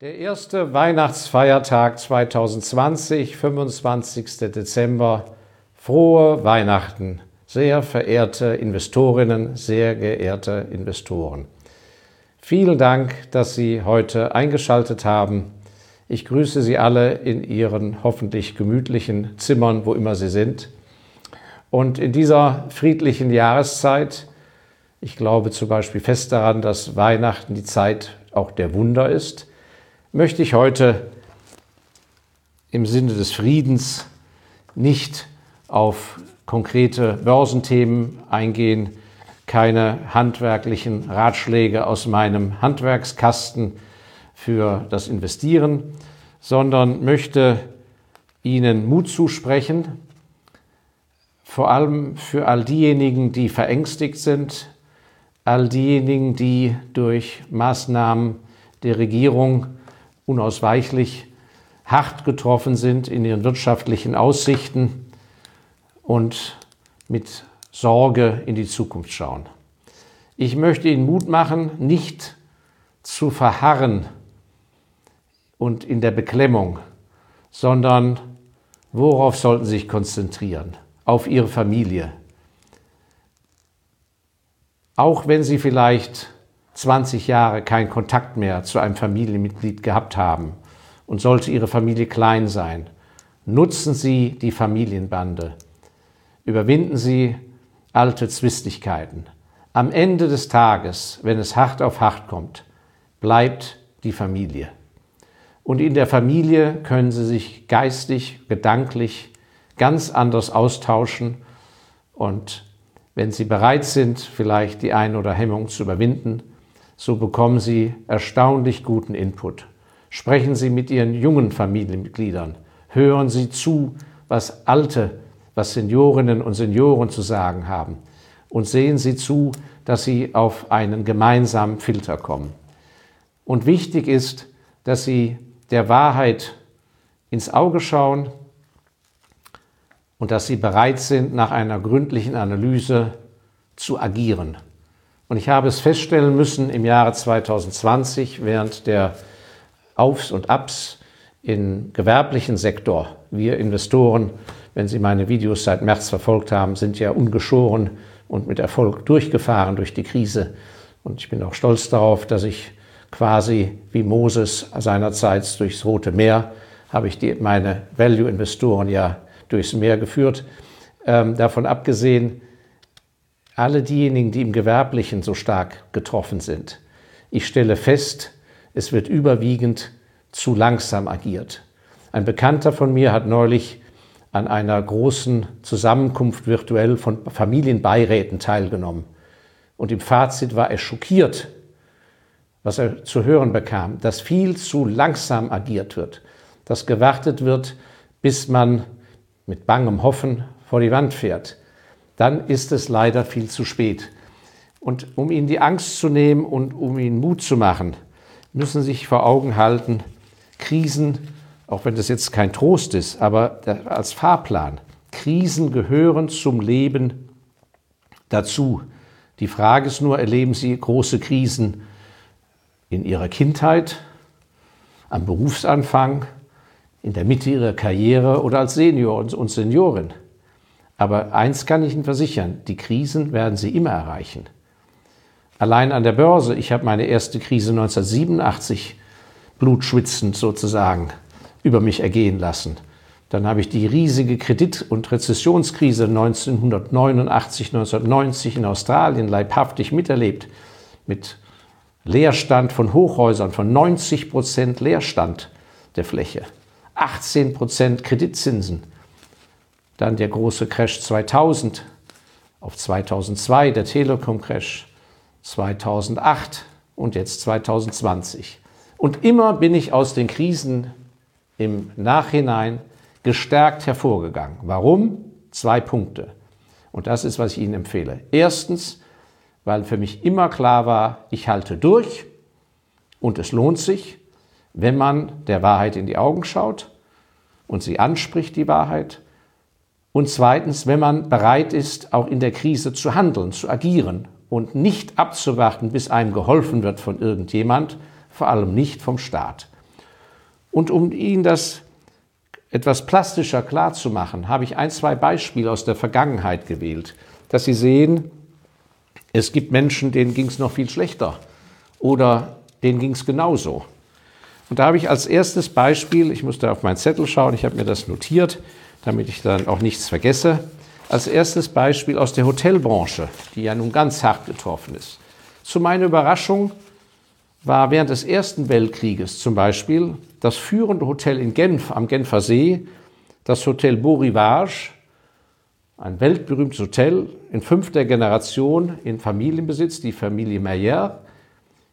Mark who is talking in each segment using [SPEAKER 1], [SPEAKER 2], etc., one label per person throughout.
[SPEAKER 1] Der erste Weihnachtsfeiertag 2020, 25. Dezember. Frohe Weihnachten, sehr verehrte Investorinnen, sehr geehrte Investoren. Vielen Dank, dass Sie heute eingeschaltet haben. Ich grüße Sie alle in Ihren hoffentlich gemütlichen Zimmern, wo immer Sie sind. Und in dieser friedlichen Jahreszeit, ich glaube zum Beispiel fest daran, dass Weihnachten die Zeit auch der Wunder ist, möchte ich heute im Sinne des Friedens nicht auf konkrete Börsenthemen eingehen, keine handwerklichen Ratschläge aus meinem Handwerkskasten für das Investieren, sondern möchte Ihnen Mut zusprechen, vor allem für all diejenigen, die verängstigt sind, all diejenigen, die durch Maßnahmen der Regierung unausweichlich hart getroffen sind in ihren wirtschaftlichen Aussichten und mit Sorge in die Zukunft schauen. Ich möchte Ihnen Mut machen, nicht zu verharren und in der Beklemmung, sondern worauf sollten Sie sich konzentrieren? Auf Ihre Familie. Auch wenn Sie vielleicht 20 Jahre keinen Kontakt mehr zu einem Familienmitglied gehabt haben und sollte Ihre Familie klein sein, nutzen Sie die Familienbande. Überwinden Sie alte Zwistigkeiten. Am Ende des Tages, wenn es hart auf hart kommt, bleibt die Familie. Und in der Familie können Sie sich geistig, gedanklich ganz anders austauschen und wenn Sie bereit sind, vielleicht die ein oder Hemmung zu überwinden, so bekommen Sie erstaunlich guten Input. Sprechen Sie mit Ihren jungen Familienmitgliedern. Hören Sie zu, was alte, was Seniorinnen und Senioren zu sagen haben. Und sehen Sie zu, dass Sie auf einen gemeinsamen Filter kommen. Und wichtig ist, dass Sie der Wahrheit ins Auge schauen und dass Sie bereit sind, nach einer gründlichen Analyse zu agieren. Und ich habe es feststellen müssen im Jahre 2020 während der Aufs und Abs im gewerblichen Sektor. Wir Investoren, wenn Sie meine Videos seit März verfolgt haben, sind ja ungeschoren und mit Erfolg durchgefahren durch die Krise. Und ich bin auch stolz darauf, dass ich quasi wie Moses seinerzeit durchs Rote Meer habe ich die, meine Value-Investoren ja durchs Meer geführt. Ähm, davon abgesehen, alle diejenigen, die im Gewerblichen so stark getroffen sind. Ich stelle fest, es wird überwiegend zu langsam agiert. Ein Bekannter von mir hat neulich an einer großen Zusammenkunft virtuell von Familienbeiräten teilgenommen. Und im Fazit war er schockiert, was er zu hören bekam, dass viel zu langsam agiert wird, dass gewartet wird, bis man mit bangem Hoffen vor die Wand fährt dann ist es leider viel zu spät. Und um ihnen die Angst zu nehmen und um ihnen Mut zu machen, müssen Sie sich vor Augen halten, Krisen, auch wenn das jetzt kein Trost ist, aber als Fahrplan, Krisen gehören zum Leben dazu. Die Frage ist nur, erleben Sie große Krisen in Ihrer Kindheit, am Berufsanfang, in der Mitte Ihrer Karriere oder als Senior und Seniorin? Aber eins kann ich Ihnen versichern, die Krisen werden Sie immer erreichen. Allein an der Börse, ich habe meine erste Krise 1987 blutschwitzend sozusagen über mich ergehen lassen. Dann habe ich die riesige Kredit- und Rezessionskrise 1989, 1990 in Australien leibhaftig miterlebt, mit Leerstand von Hochhäusern, von 90 Prozent Leerstand der Fläche, 18 Prozent Kreditzinsen. Dann der große Crash 2000 auf 2002, der Telekom-Crash 2008 und jetzt 2020. Und immer bin ich aus den Krisen im Nachhinein gestärkt hervorgegangen. Warum? Zwei Punkte. Und das ist, was ich Ihnen empfehle. Erstens, weil für mich immer klar war, ich halte durch und es lohnt sich, wenn man der Wahrheit in die Augen schaut und sie anspricht, die Wahrheit, und zweitens, wenn man bereit ist, auch in der Krise zu handeln, zu agieren und nicht abzuwarten, bis einem geholfen wird von irgendjemand, vor allem nicht vom Staat. Und um Ihnen das etwas plastischer klarzumachen, habe ich ein, zwei Beispiele aus der Vergangenheit gewählt, dass Sie sehen, es gibt Menschen, denen ging es noch viel schlechter oder denen ging es genauso. Und da habe ich als erstes Beispiel, ich musste auf meinen Zettel schauen, ich habe mir das notiert, damit ich dann auch nichts vergesse, als erstes Beispiel aus der Hotelbranche, die ja nun ganz hart getroffen ist. Zu meiner Überraschung war während des Ersten Weltkrieges zum Beispiel das führende Hotel in Genf am Genfer See, das Hotel Beau Rivage, ein weltberühmtes Hotel in fünfter Generation in Familienbesitz, die Familie Meyer,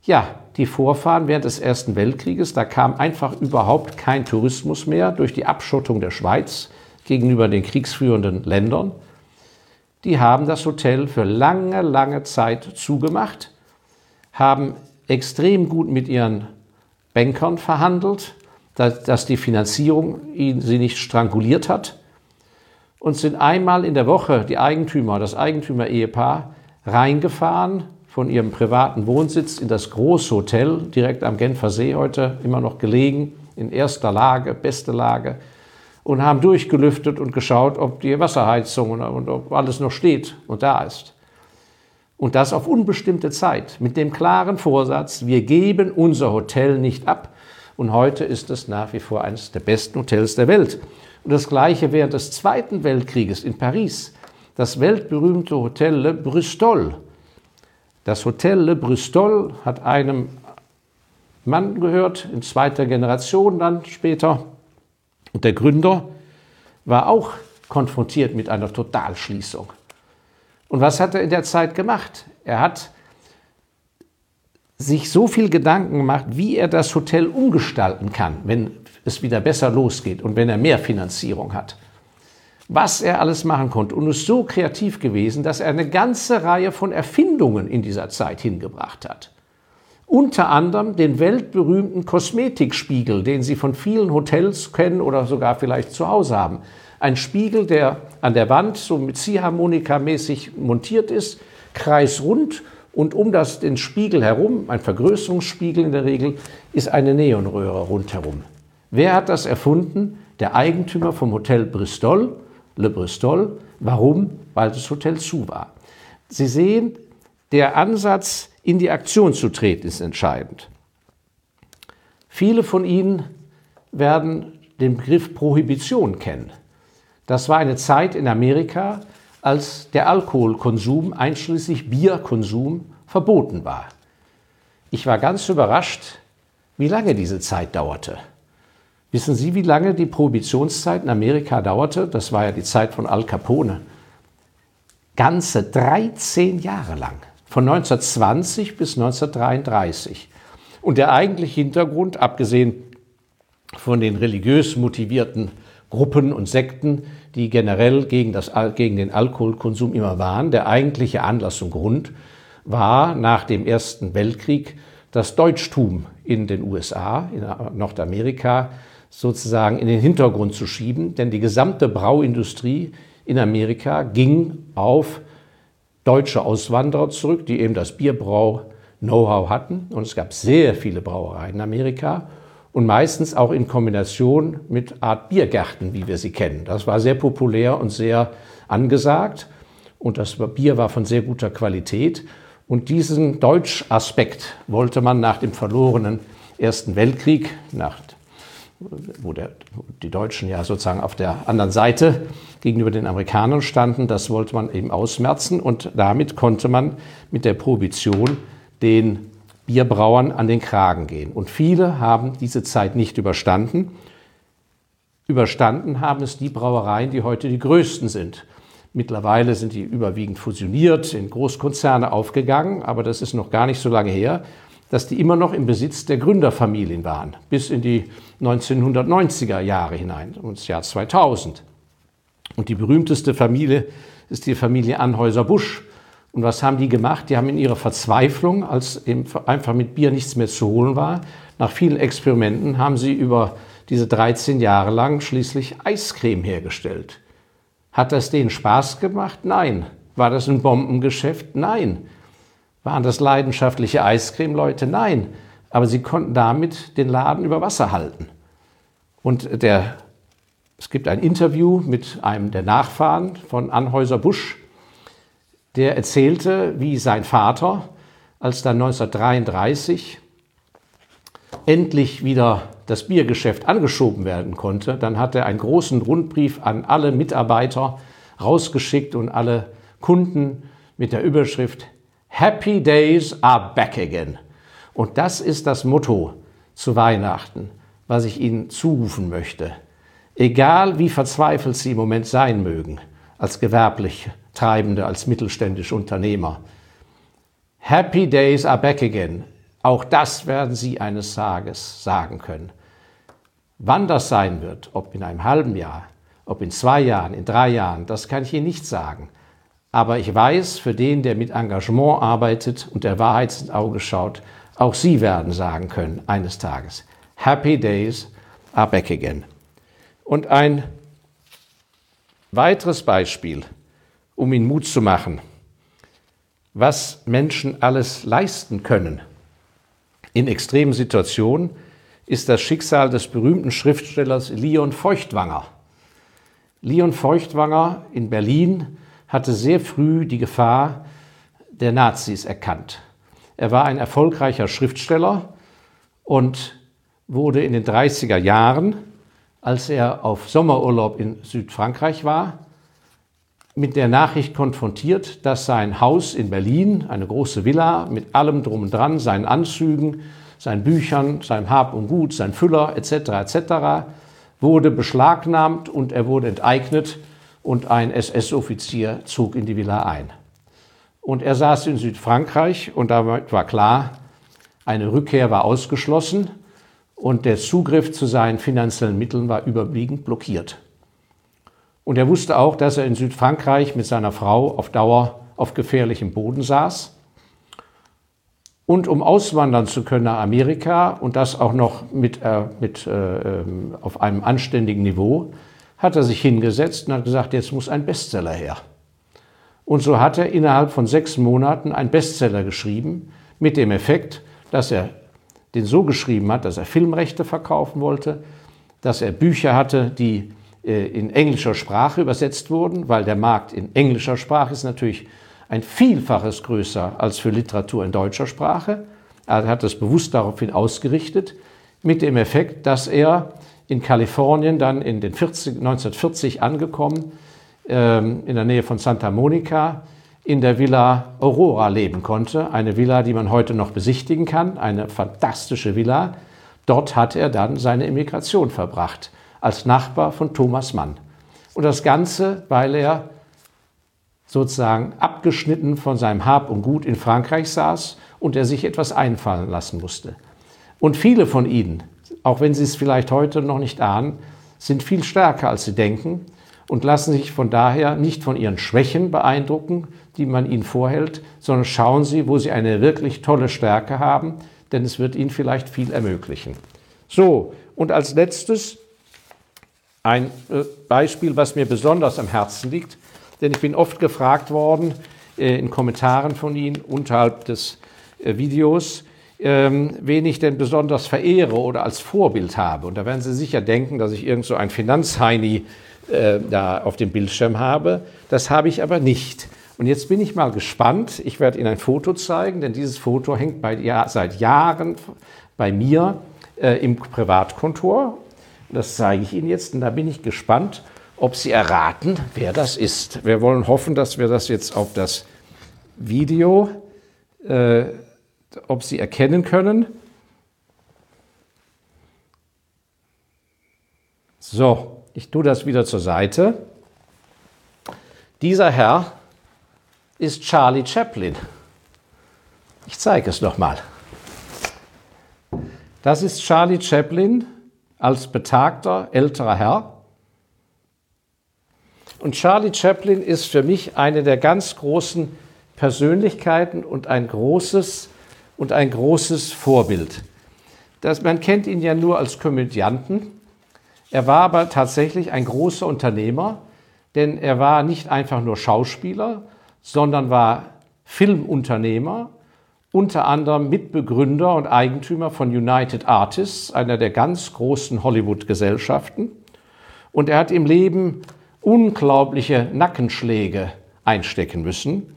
[SPEAKER 1] ja, die Vorfahren während des Ersten Weltkrieges, da kam einfach überhaupt kein Tourismus mehr durch die Abschottung der Schweiz gegenüber den kriegsführenden Ländern. Die haben das Hotel für lange, lange Zeit zugemacht, haben extrem gut mit ihren Bankern verhandelt, dass, dass die Finanzierung sie nicht stranguliert hat und sind einmal in der Woche die Eigentümer, das Eigentümer-Ehepaar reingefahren, von ihrem privaten Wohnsitz in das Großhotel direkt am Genfer See heute immer noch gelegen, in erster Lage, beste Lage, und haben durchgelüftet und geschaut, ob die Wasserheizung und ob alles noch steht und da ist. Und das auf unbestimmte Zeit, mit dem klaren Vorsatz, wir geben unser Hotel nicht ab. Und heute ist es nach wie vor eines der besten Hotels der Welt. Und das gleiche während des Zweiten Weltkrieges in Paris. Das weltberühmte Hotel Le Bristol das Hotel Le Bristol hat einem Mann gehört, in zweiter Generation dann später. Und der Gründer war auch konfrontiert mit einer Totalschließung. Und was hat er in der Zeit gemacht? Er hat sich so viel Gedanken gemacht, wie er das Hotel umgestalten kann, wenn es wieder besser losgeht und wenn er mehr Finanzierung hat was er alles machen konnte und ist so kreativ gewesen, dass er eine ganze Reihe von Erfindungen in dieser Zeit hingebracht hat. Unter anderem den weltberühmten Kosmetikspiegel, den Sie von vielen Hotels kennen oder sogar vielleicht zu Hause haben. Ein Spiegel, der an der Wand so mit Ziehharmonika mäßig montiert ist, kreisrund und um das, den Spiegel herum, ein Vergrößerungsspiegel in der Regel, ist eine Neonröhre rundherum. Wer hat das erfunden? Der Eigentümer vom Hotel Bristol Le Bristol. Warum? Weil das Hotel zu war. Sie sehen, der Ansatz, in die Aktion zu treten, ist entscheidend. Viele von Ihnen werden den Begriff Prohibition kennen. Das war eine Zeit in Amerika, als der Alkoholkonsum, einschließlich Bierkonsum, verboten war. Ich war ganz überrascht, wie lange diese Zeit dauerte. Wissen Sie, wie lange die Prohibitionszeit in Amerika dauerte? Das war ja die Zeit von Al Capone. Ganze 13 Jahre lang. Von 1920 bis 1933. Und der eigentliche Hintergrund, abgesehen von den religiös motivierten Gruppen und Sekten, die generell gegen, das, gegen den Alkoholkonsum immer waren, der eigentliche Anlass und Grund war nach dem Ersten Weltkrieg das Deutschtum in den USA, in Nordamerika, sozusagen in den Hintergrund zu schieben, denn die gesamte Brauindustrie in Amerika ging auf deutsche Auswanderer zurück, die eben das Bierbrau-Know-how hatten. Und es gab sehr viele Brauereien in Amerika und meistens auch in Kombination mit Art Biergärten, wie wir sie kennen. Das war sehr populär und sehr angesagt und das Bier war von sehr guter Qualität. Und diesen Deutschaspekt wollte man nach dem verlorenen Ersten Weltkrieg, nach wo der, die Deutschen ja sozusagen auf der anderen Seite gegenüber den Amerikanern standen, das wollte man eben ausmerzen und damit konnte man mit der Prohibition den Bierbrauern an den Kragen gehen. Und viele haben diese Zeit nicht überstanden. Überstanden haben es die Brauereien, die heute die größten sind. Mittlerweile sind die überwiegend fusioniert, in Großkonzerne aufgegangen, aber das ist noch gar nicht so lange her dass die immer noch im Besitz der Gründerfamilien waren, bis in die 1990er Jahre hinein, ins Jahr 2000. Und die berühmteste Familie ist die Familie Anhäuser-Busch. Und was haben die gemacht? Die haben in ihrer Verzweiflung, als eben einfach mit Bier nichts mehr zu holen war, nach vielen Experimenten haben sie über diese 13 Jahre lang schließlich Eiscreme hergestellt. Hat das denen Spaß gemacht? Nein. War das ein Bombengeschäft? Nein. Waren das leidenschaftliche Eiscreme-Leute? Nein. Aber sie konnten damit den Laden über Wasser halten. Und der, es gibt ein Interview mit einem der Nachfahren von Anhäuser Busch, der erzählte, wie sein Vater, als dann 1933 endlich wieder das Biergeschäft angeschoben werden konnte, dann hat er einen großen Rundbrief an alle Mitarbeiter rausgeschickt und alle Kunden mit der Überschrift Happy Days are back again. Und das ist das Motto zu Weihnachten, was ich Ihnen zurufen möchte. Egal wie verzweifelt Sie im Moment sein mögen, als gewerblich Treibende, als mittelständische Unternehmer. Happy Days are back again. Auch das werden Sie eines Tages sagen können. Wann das sein wird, ob in einem halben Jahr, ob in zwei Jahren, in drei Jahren, das kann ich Ihnen nicht sagen. Aber ich weiß, für den, der mit Engagement arbeitet und der Wahrheit ins Auge schaut, auch Sie werden sagen können eines Tages, Happy Days are back again. Und ein weiteres Beispiel, um Ihnen Mut zu machen, was Menschen alles leisten können in extremen Situationen, ist das Schicksal des berühmten Schriftstellers Leon Feuchtwanger. Leon Feuchtwanger in Berlin hatte sehr früh die Gefahr der Nazis erkannt. Er war ein erfolgreicher Schriftsteller und wurde in den 30er Jahren, als er auf Sommerurlaub in Südfrankreich war, mit der Nachricht konfrontiert, dass sein Haus in Berlin, eine große Villa mit allem drum und dran, seinen Anzügen, seinen Büchern, seinem Hab und Gut, sein Füller etc. etc. wurde beschlagnahmt und er wurde enteignet und ein SS-Offizier zog in die Villa ein. Und er saß in Südfrankreich und damit war klar, eine Rückkehr war ausgeschlossen und der Zugriff zu seinen finanziellen Mitteln war überwiegend blockiert. Und er wusste auch, dass er in Südfrankreich mit seiner Frau auf Dauer auf gefährlichem Boden saß. Und um auswandern zu können nach Amerika und das auch noch mit, äh, mit, äh, ähm, auf einem anständigen Niveau, hat er sich hingesetzt und hat gesagt, jetzt muss ein Bestseller her. Und so hat er innerhalb von sechs Monaten einen Bestseller geschrieben, mit dem Effekt, dass er den so geschrieben hat, dass er Filmrechte verkaufen wollte, dass er Bücher hatte, die äh, in englischer Sprache übersetzt wurden, weil der Markt in englischer Sprache ist natürlich ein Vielfaches größer als für Literatur in deutscher Sprache. Er hat es bewusst daraufhin ausgerichtet, mit dem Effekt, dass er in Kalifornien dann in den 40, 1940 angekommen, ähm, in der Nähe von Santa Monica, in der Villa Aurora leben konnte. Eine Villa, die man heute noch besichtigen kann, eine fantastische Villa. Dort hat er dann seine Immigration verbracht, als Nachbar von Thomas Mann. Und das Ganze, weil er sozusagen abgeschnitten von seinem Hab und Gut in Frankreich saß und er sich etwas einfallen lassen musste. Und viele von ihnen auch wenn sie es vielleicht heute noch nicht ahnen, sind viel stärker, als sie denken und lassen sich von daher nicht von ihren Schwächen beeindrucken, die man ihnen vorhält, sondern schauen sie, wo sie eine wirklich tolle Stärke haben, denn es wird ihnen vielleicht viel ermöglichen. So, und als letztes ein äh, Beispiel, was mir besonders am Herzen liegt, denn ich bin oft gefragt worden äh, in Kommentaren von Ihnen unterhalb des äh, Videos, ähm, wen ich denn besonders verehre oder als Vorbild habe. Und da werden Sie sicher denken, dass ich irgend so ein Finanzheini äh, da auf dem Bildschirm habe. Das habe ich aber nicht. Und jetzt bin ich mal gespannt. Ich werde Ihnen ein Foto zeigen, denn dieses Foto hängt bei, ja, seit Jahren bei mir äh, im Privatkontor. Das zeige ich Ihnen jetzt und da bin ich gespannt, ob Sie erraten, wer das ist. Wir wollen hoffen, dass wir das jetzt auf das Video äh, ob Sie erkennen können. So, ich tue das wieder zur Seite. Dieser Herr ist Charlie Chaplin. Ich zeige es nochmal. Das ist Charlie Chaplin als betagter älterer Herr. Und Charlie Chaplin ist für mich eine der ganz großen Persönlichkeiten und ein großes und ein großes Vorbild. Das, man kennt ihn ja nur als Komödianten. Er war aber tatsächlich ein großer Unternehmer, denn er war nicht einfach nur Schauspieler, sondern war Filmunternehmer unter anderem Mitbegründer und Eigentümer von United Artists, einer der ganz großen Hollywood-Gesellschaften. Und er hat im Leben unglaubliche Nackenschläge einstecken müssen.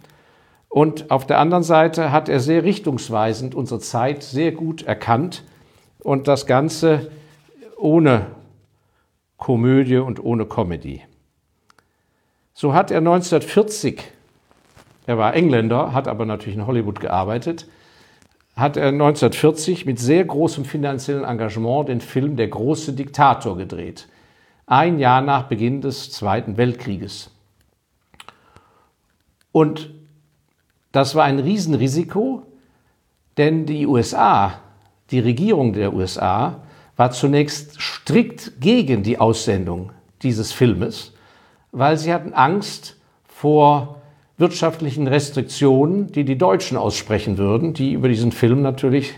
[SPEAKER 1] Und auf der anderen Seite hat er sehr richtungsweisend unsere Zeit sehr gut erkannt und das Ganze ohne Komödie und ohne Comedy. So hat er 1940, er war Engländer, hat aber natürlich in Hollywood gearbeitet, hat er 1940 mit sehr großem finanziellen Engagement den Film Der große Diktator gedreht. Ein Jahr nach Beginn des Zweiten Weltkrieges. Und das war ein Riesenrisiko, denn die USA, die Regierung der USA, war zunächst strikt gegen die Aussendung dieses Filmes, weil sie hatten Angst vor wirtschaftlichen Restriktionen, die die Deutschen aussprechen würden, die über diesen Film natürlich,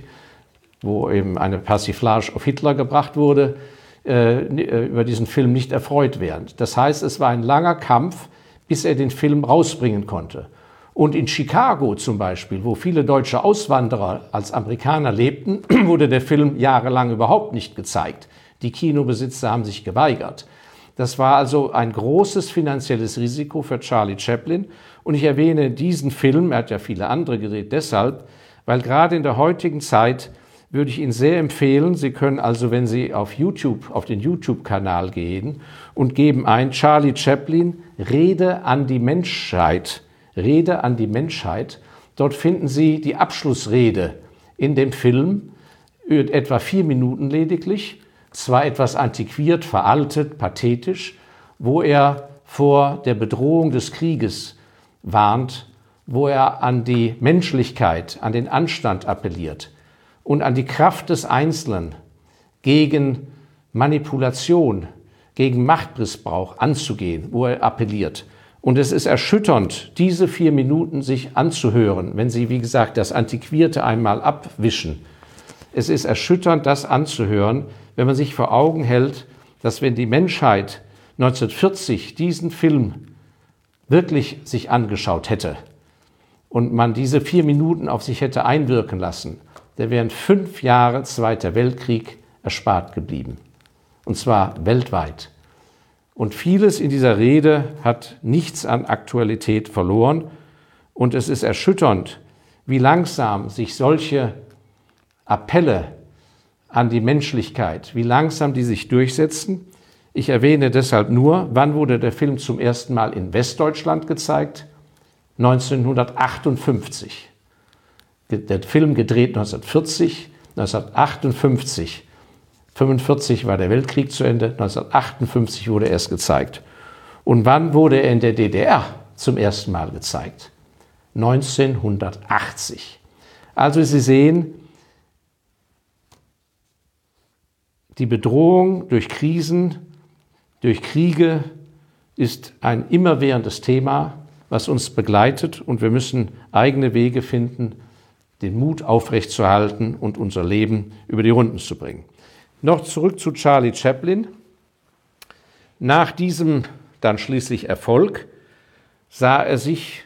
[SPEAKER 1] wo eben eine Persiflage auf Hitler gebracht wurde, äh, äh, über diesen Film nicht erfreut wären. Das heißt, es war ein langer Kampf, bis er den Film rausbringen konnte. Und in Chicago zum Beispiel, wo viele deutsche Auswanderer als Amerikaner lebten, wurde der Film jahrelang überhaupt nicht gezeigt. Die Kinobesitzer haben sich geweigert. Das war also ein großes finanzielles Risiko für Charlie Chaplin. Und ich erwähne diesen Film, er hat ja viele andere gedreht, deshalb, weil gerade in der heutigen Zeit würde ich Ihnen sehr empfehlen, Sie können also, wenn Sie auf YouTube, auf den YouTube-Kanal gehen und geben ein Charlie Chaplin, Rede an die Menschheit, Rede an die Menschheit. Dort finden Sie die Abschlussrede in dem Film, etwa vier Minuten lediglich, zwar etwas antiquiert, veraltet, pathetisch, wo er vor der Bedrohung des Krieges warnt, wo er an die Menschlichkeit, an den Anstand appelliert und an die Kraft des Einzelnen gegen Manipulation, gegen Machtmissbrauch anzugehen, wo er appelliert. Und es ist erschütternd, diese vier Minuten sich anzuhören, wenn Sie, wie gesagt, das Antiquierte einmal abwischen. Es ist erschütternd, das anzuhören, wenn man sich vor Augen hält, dass wenn die Menschheit 1940 diesen Film wirklich sich angeschaut hätte und man diese vier Minuten auf sich hätte einwirken lassen, dann wären fünf Jahre Zweiter Weltkrieg erspart geblieben. Und zwar weltweit. Und vieles in dieser Rede hat nichts an Aktualität verloren. Und es ist erschütternd, wie langsam sich solche Appelle an die Menschlichkeit, wie langsam die sich durchsetzen. Ich erwähne deshalb nur, wann wurde der Film zum ersten Mal in Westdeutschland gezeigt? 1958. Der Film gedreht 1940, 1958 1945 war der Weltkrieg zu Ende, 1958 wurde er erst gezeigt. Und wann wurde er in der DDR zum ersten Mal gezeigt? 1980. Also Sie sehen, die Bedrohung durch Krisen, durch Kriege ist ein immerwährendes Thema, was uns begleitet und wir müssen eigene Wege finden, den Mut aufrechtzuerhalten und unser Leben über die Runden zu bringen. Noch zurück zu Charlie Chaplin. Nach diesem dann schließlich Erfolg sah er sich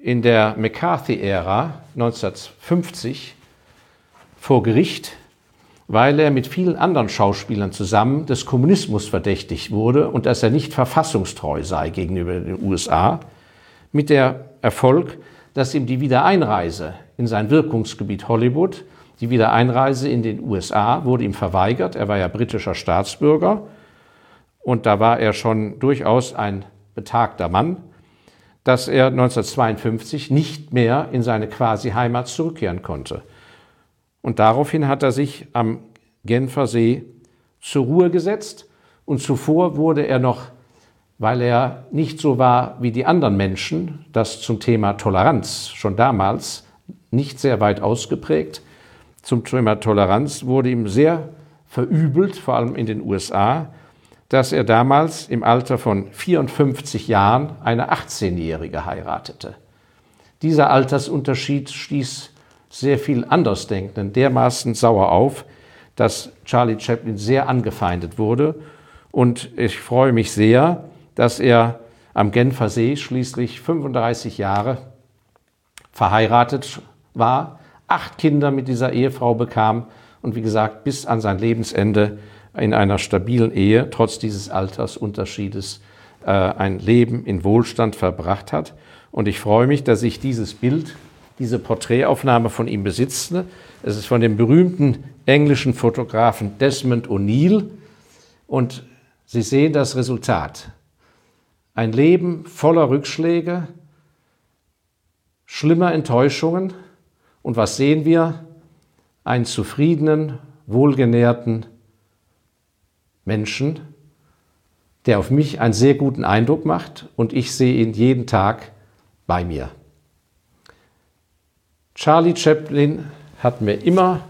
[SPEAKER 1] in der McCarthy-Ära 1950 vor Gericht, weil er mit vielen anderen Schauspielern zusammen des Kommunismus verdächtigt wurde und dass er nicht verfassungstreu sei gegenüber den USA, mit der Erfolg, dass ihm die Wiedereinreise in sein Wirkungsgebiet Hollywood die Wiedereinreise in den USA wurde ihm verweigert. Er war ja britischer Staatsbürger und da war er schon durchaus ein betagter Mann, dass er 1952 nicht mehr in seine Quasi-Heimat zurückkehren konnte. Und daraufhin hat er sich am Genfer See zur Ruhe gesetzt und zuvor wurde er noch, weil er nicht so war wie die anderen Menschen, das zum Thema Toleranz schon damals nicht sehr weit ausgeprägt, zum Thema Toleranz wurde ihm sehr verübelt, vor allem in den USA, dass er damals im Alter von 54 Jahren eine 18-Jährige heiratete. Dieser Altersunterschied stieß sehr viel Andersdenkenden dermaßen sauer auf, dass Charlie Chaplin sehr angefeindet wurde. Und ich freue mich sehr, dass er am Genfer See schließlich 35 Jahre verheiratet war acht Kinder mit dieser Ehefrau bekam und wie gesagt bis an sein Lebensende in einer stabilen Ehe, trotz dieses Altersunterschiedes, äh, ein Leben in Wohlstand verbracht hat. Und ich freue mich, dass ich dieses Bild, diese Porträtaufnahme von ihm besitze. Es ist von dem berühmten englischen Fotografen Desmond O'Neill. Und Sie sehen das Resultat. Ein Leben voller Rückschläge, schlimmer Enttäuschungen. Und was sehen wir? Einen zufriedenen, wohlgenährten Menschen, der auf mich einen sehr guten Eindruck macht und ich sehe ihn jeden Tag bei mir. Charlie Chaplin hat mir immer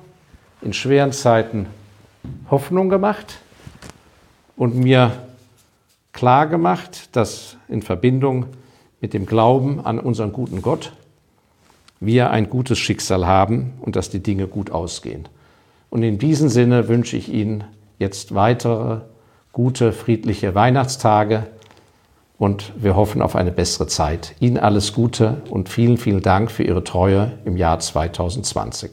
[SPEAKER 1] in schweren Zeiten Hoffnung gemacht und mir klar gemacht, dass in Verbindung mit dem Glauben an unseren guten Gott wir ein gutes Schicksal haben und dass die Dinge gut ausgehen. Und in diesem Sinne wünsche ich Ihnen jetzt weitere gute, friedliche Weihnachtstage und wir hoffen auf eine bessere Zeit. Ihnen alles Gute und vielen, vielen Dank für Ihre Treue im Jahr 2020.